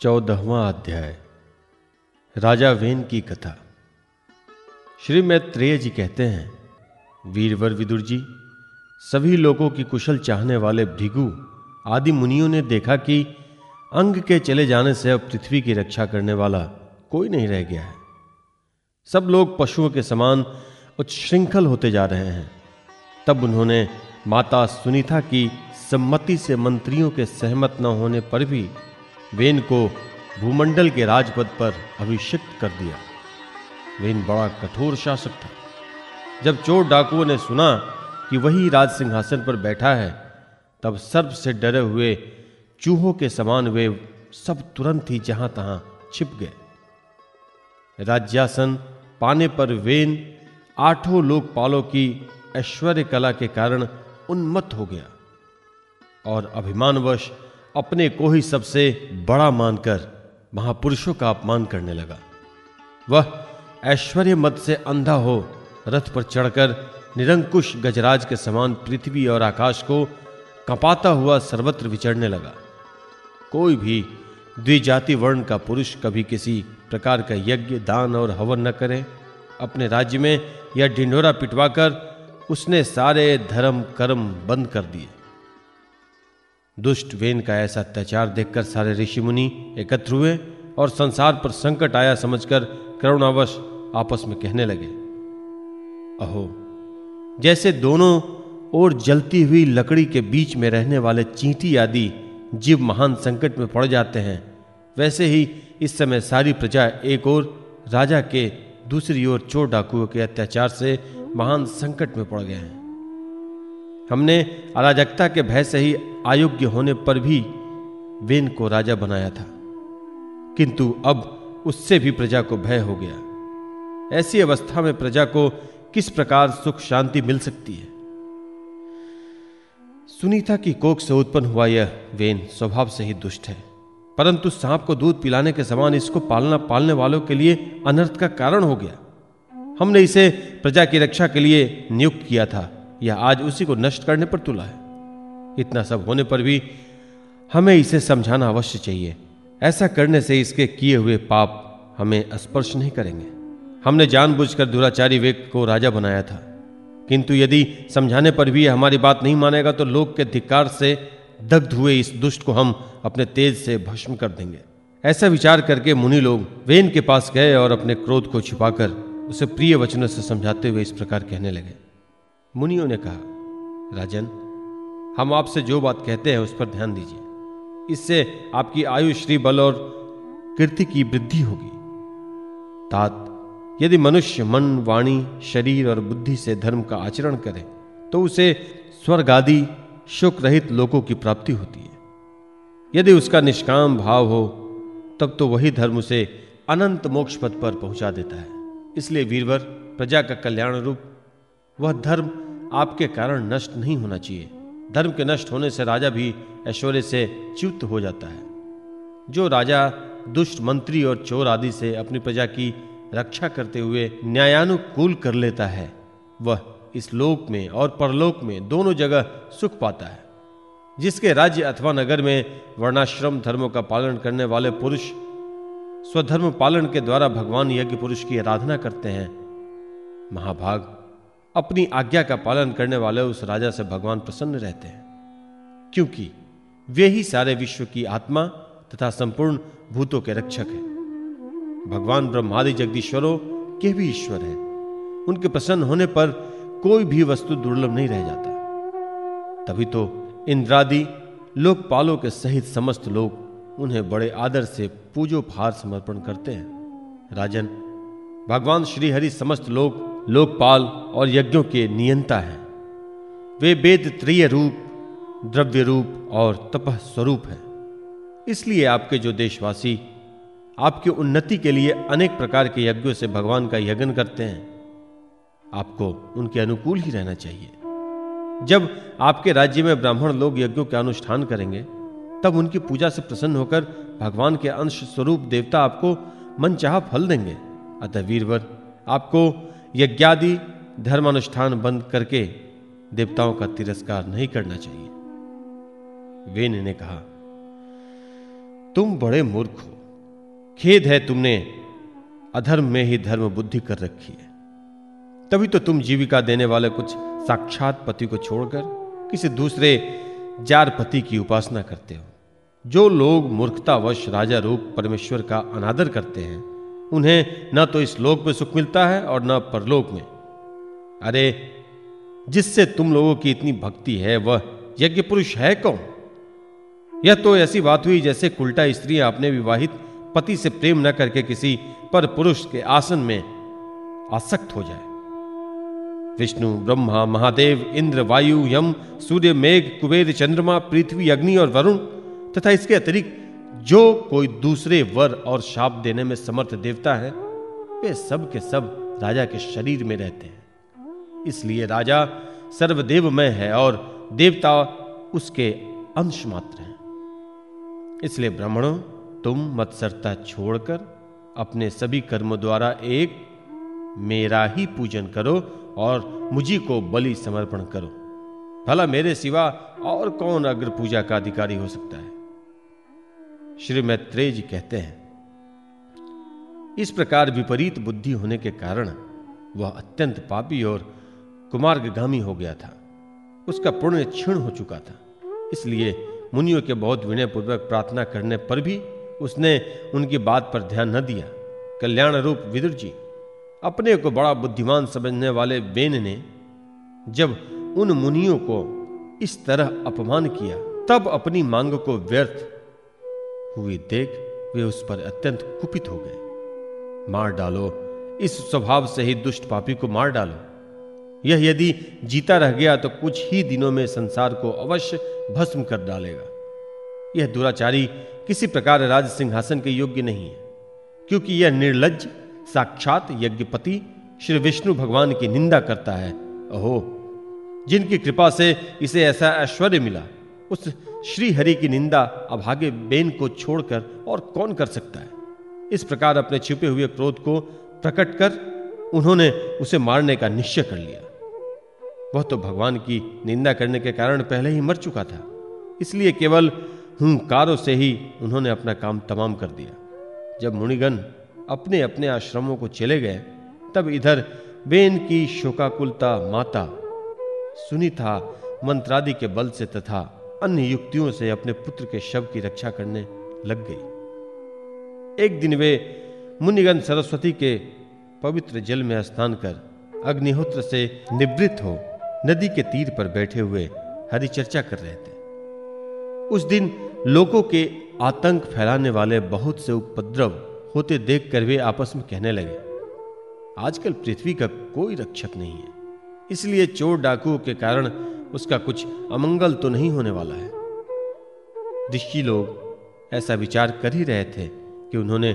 चौदहवा अध्याय, राजा वेन की कथा। श्री मैत्रेय जी कहते हैं, वीरवर विदुर जी, सभी लोगों की कुशल चाहने वाले भृगु, आदि मुनियों ने देखा कि अंग के चले जाने से अब पृथ्वी की रक्षा करने वाला कोई नहीं रह गया है। सब लोग पशुओं के समान उच्छृंखल होते जा रहे हैं। तब उन्होंने माता सुनीता की सम्मति से मंत्रियों के सहमत न होने पर भी वेन को भूमंडल के राजपद पर अभिषिक्त कर दिया। वेन बड़ा कठोर शासक था। जब चोर डाकुओं ने सुना कि वही राज सिंहासन पर बैठा है, तब सर्प से डरे हुए चूहों के समान वे सब तुरंत ही जहाँ तहां छिप गए। राज्यासन पाने पर वेन आठों लोकपालों की ऐश्वर्य कला के कारण उन्मत्त हो गया और अभिमानवश अपने को ही सबसे बड़ा मानकर महापुरुषों का अपमान करने लगा। वह ऐश्वर्य मत से अंधा हो रथ पर चढ़कर निरंकुश गजराज के समान पृथ्वी और आकाश को कपाता हुआ सर्वत्र विचरने लगा। कोई भी द्विजाति वर्ण का पुरुष कभी किसी प्रकार का यज्ञ, दान और हवन न करे। अपने राज्य में यह ढिंढोरा पिटवाकर उसने सारे धर्म कर्म बंद कर दिए। दुष्ट वेन का ऐसा अत्याचार देखकर सारे ऋषि मुनि एकत्र हुए और संसार पर संकट आया समझकर करुणावश आपस में कहने लगे, अहो, जैसे दोनों और जलती हुई लकड़ी के बीच में रहने वाले चींटी आदि जीव महान संकट में पड़ जाते हैं, वैसे ही इस समय सारी प्रजा एक और राजा के दूसरी ओर चोर डाकुओं के अत्याचार से महान संकट में पड़ गए हैं। हमने अराजकता के भय से ही अयोग्य होने पर भी वेन को राजा बनाया था। किंतु अब उससे भी प्रजा को भय हो गया। ऐसी अवस्था में प्रजा को किस प्रकार सुख शांति मिल सकती है? सुनीता की कोख से उत्पन्न हुआ यह वेन स्वभाव से ही दुष्ट है। परंतु सांप को दूध पिलाने के समान इसको पालना पालने वालों के लिए अनर्थ का कारण हो गया। हमने इसे प्रजा की रक्षा के लिए नियुक्त किया था। यह आज उसी को नष्ट करने पर तुला है। इतना सब होने पर भी हमें इसे समझाना अवश्य चाहिए। ऐसा करने से इसके किए हुए पाप हमें स्पर्श नहीं करेंगे। हमने जानबूझकर दुराचारी वेग को राजा बनाया था। किंतु यदि समझाने पर भी हमारी बात नहीं मानेगा तो लोग के धिक्कार से दग्ध हुए इस दुष्ट को हम अपने तेज से भस्म कर देंगे। ऐसा विचार करके मुनि लोग वेन के पास गए और अपने क्रोध को छिपाकर उसे प्रिय वचनों से समझाते हुए इस प्रकार कहने लगे। मुनियों ने कहा, राजन, हम आपसे जो बात कहते हैं उस पर ध्यान दीजिए। इससे आपकी आयु श्री बल और कीर्ति की वृद्धि होगी। तात, यदि मनुष्य मन, वाणी, शरीर और बुद्धि से धर्म का आचरण करे तो उसे स्वर्ग आदि, शोक रहित लोगों की प्राप्ति होती है। यदि उसका निष्काम भाव हो, तब तो वही धर्म उसे अनंत मोक्ष पद पर पहुँचा देता है। इसलिए वीरवर, प्रजा का कल्याण रूप, वह धर्म आपके कारण नष्ट नहीं होना चाहिए। धर्म के नष्ट होने से राजा भी ऐश्वर्य से च्युत हो जाता है। जो राजा दुष्ट मंत्री और चोर आदि से अपनी प्रजा की रक्षा करते हुए न्यायानुकूल कर लेता है, वह इस लोक में और परलोक में दोनों जगह सुख पाता है। जिसके राज्य अथवा नगर में वर्णाश्रम धर्मों का पालन करने वाले पुरुष स्वधर्म पालन के द्वारा भगवान यज्ञ पुरुष की आराधना करते हैं। महाभाग अपनी आज्ञा का पालन करने वाले उस राजा से भगवान प्रसन्न रहते हैं। क्योंकि वे ही सारे विश्व की आत्मा तथा संपूर्ण भूतों के रक्षक हैं। भगवान ब्रह्मादि जगदीश्वरों के भी ईश्वर हैं। उनके प्रसन्न होने पर कोई भी वस्तु दुर्लभ नहीं रह जाता। तभी तो इंद्रादि, लोकपालों के सहित समस्त लोग उन्हें बड़े आदर से पूजो फार समर्पण करते हैं। राजन, भगवान श्रीहरि समस्त लोग लोकपाल और यज्ञों के नियंता हैं। वे वेद त्रिय रूप, द्रव्य रूप और तपह स्वरूप हैं। इसलिए आपके जो देशवासी आपकी उन्नति के लिए अनेक प्रकार के यज्ञों से भगवान का यज्ञ करते हैं, आपको उनके अनुकूल ही रहना चाहिए। जब आपके राज्य में ब्राह्मण लोग यज्ञों का अनुष्ठान करेंगे, तब उनकी पूजा से प्रसन्न होकर भगवान के अंश स्वरूप देवता आपको मनचाहा फल देंगे। अतः वीरवर, आपको यज्ञादि धर्मानुष्ठान बंद करके देवताओं का तिरस्कार नहीं करना चाहिए। वेन ने कहा, तुम बड़े मूर्ख हो। खेद है तुमने अधर्म में ही धर्म बुद्धि कर रखी है। तभी तो तुम जीविका देने वाले कुछ साक्षात पति को छोड़कर किसी दूसरे जार पति की उपासना करते हो। जो लोग मूर्खतावश राजा रूप परमेश्वर का अनादर करते हैं उन्हें न तो इस लोक में सुख मिलता है और न परलोक में। अरे, जिससे तुम लोगों की इतनी भक्ति है, वह यज्ञ पुरुष है कौन? यह तो ऐसी बात हुई जैसे उल्टा स्त्री अपने विवाहित पति से प्रेम न करके किसी पर पुरुष के आसन में आसक्त हो जाए। विष्णु, ब्रह्मा, महादेव, इंद्र, वायु, यम, सूर्य, मेघ, कुबेर, चंद्रमा, पृथ्वी, अग्नि और वरुण तथा इसके अतिरिक्त जो कोई दूसरे वर और शाप देने में समर्थ देवता है, वे सब के सब राजा के शरीर में रहते हैं। इसलिए राजा सर्वदेवमय है और देवता उसके अंश मात्र हैं। इसलिए ब्राह्मणों, तुम मत्सरता छोड़कर अपने सभी कर्मों द्वारा एक मेरा ही पूजन करो और मुझी को बलि समर्पण करो। भला मेरे सिवा और कौन अग्र पूजा का अधिकारी हो सकता है? श्री मैत्रेय जी कहते हैं, इस प्रकार विपरीत बुद्धि होने के कारण वह अत्यंत पापी और कुमार्गामी हो गया था। उसका पुण्य क्षीण हो चुका था। इसलिए मुनियों के बहुत विनय पूर्वक प्रार्थना करने पर भी उसने उनकी बात पर ध्यान न दिया। कल्याण रूप विदुर जी, अपने को बड़ा बुद्धिमान समझने वाले बेन ने जब उन मुनियों को इस तरह अपमान किया, तब अपनी मांग को व्यर्थ हुई देख वे उस पर अत्यंत कुपित हो गए। मार डालो, इस स्वभाव से ही दुष्ट पापी को मार डालो। यह यदि जीता रह गया तो कुछ ही दिनों में संसार को अवश्य भस्म कर डालेगा। यह दुराचारी किसी प्रकार राज सिंहासन के योग्य नहीं है, क्योंकि यह निर्लज, साक्षात यज्ञपति श्री विष्णु भगवान की निंदा करता है। अहो जिनकी कृपा से इसे ऐसा ऐश्वर्य मिला, उस श्री हरि की निंदा अभागे बेन को छोड़कर और कौन कर सकता है? इस प्रकार अपने छिपे हुए क्रोध को प्रकट कर उन्होंने उसे मारने का निश्चय कर लिया। वह तो भगवान की निंदा करने के कारण पहले ही मर चुका था। इसलिए केवल हुंकारों से ही उन्होंने अपना काम तमाम कर दिया। जब मुनिगण अपने अपने आश्रमों को चले गए, तब इधर बेन की शोकाकुलता माता सुनी था मंत्रादि के बल से तथा अन्य युक्तियों से अपने पुत्र के शव की रक्षा करने लग गई। एक दिन वे मुनिगन सरस्वती के पवित्र जल में स्नान कर अग्निहोत्र से निवृत्त हो नदी के तीर पर बैठे हुए हरि चर्चा कर रहे थे। उस दिन लोगों के आतंक फैलाने वाले बहुत से उपद्रव होते देखकर वे आपस में कहने लगे, आजकल पृथ्वी का कोई रक्षक नहीं है। इसलिए चोर डाकुओं के कारण उसका कुछ अमंगल तो नहीं होने वाला है। दिशी लोग ऐसा विचार कर ही रहे थे कि उन्होंने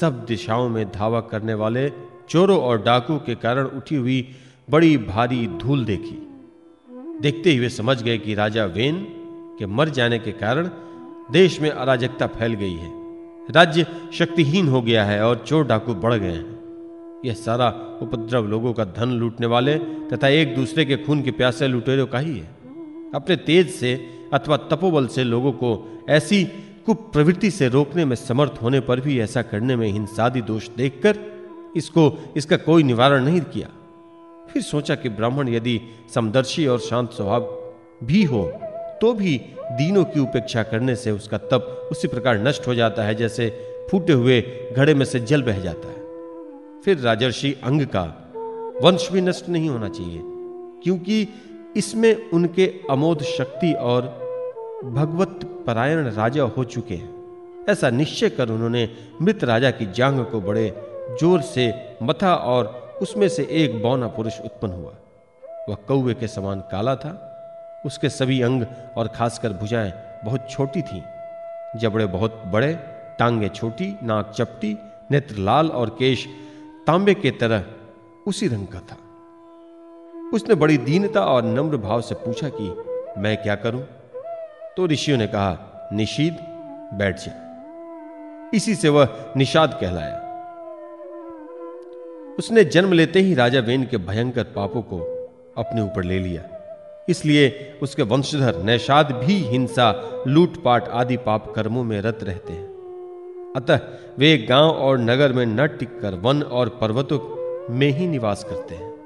सब दिशाओं में धावा करने वाले चोरों और डाकू के कारण उठी हुई बड़ी भारी धूल देखी। देखते ही वे समझ गए कि राजा वेन के मर जाने के कारण देश में अराजकता फैल गई है। राज्य शक्तिहीन हो गया है और चोर डाकू बढ़ गए हैं। यह सारा उपद्रव लोगों का धन लूटने वाले तथा एक दूसरे के खून के प्यासे लुटेरों का ही है। अपने तेज से अथवा तपोबल से लोगों को ऐसी कुप्रवृत्ति से रोकने में समर्थ होने पर भी ऐसा करने में हिंसादी दोष देखकर इसको, इसका कोई निवारण नहीं किया। फिर सोचा कि ब्राह्मण यदि समदर्शी और शांत स्वभाव भी हो तो भी दीनों की उपेक्षा करने से उसका तप उसी प्रकार नष्ट हो जाता है, जैसे फूटे हुए घड़े में से जल बह जाता है। फिर राजर्षि अंग का वंश भी नष्ट नहीं होना चाहिए, क्योंकि इसमें उनके अमोध शक्ति और भगवत परायण राजा हो चुके हैं। ऐसा निश्चय कर उन्होंने मृत राजा की जांग को बड़े ज़ोर से मथा और उसमें से एक बौना पुरुष उत्पन्न हुआ। वह कौवे के समान काला था। उसके सभी अंग और खासकर भुजाएँ बहुत छोटी थीं। जबड़े बहुत बड़े, टांगे छोटी, नाक चपटी, नेत्र लाल और केश तांबे के तरह उसी रंग का था। उसने बड़ी दीनता और नम्र भाव से पूछा कि, मैं क्या करूँ? तो ऋषियों ने कहा निशीद बैठ जा। इसी से वह निषाद कहलाया। उसने जन्म लेते ही राजा वेन के भयंकर पापों को अपने ऊपर ले लिया। इसलिए उसके वंशधर नैषाद भी हिंसा, लूटपाट आदि पाप कर्मों में रत रहते हैं। अतः वे गाँव और नगर में न टिककर वन और पर्वतों में ही निवास करते हैं।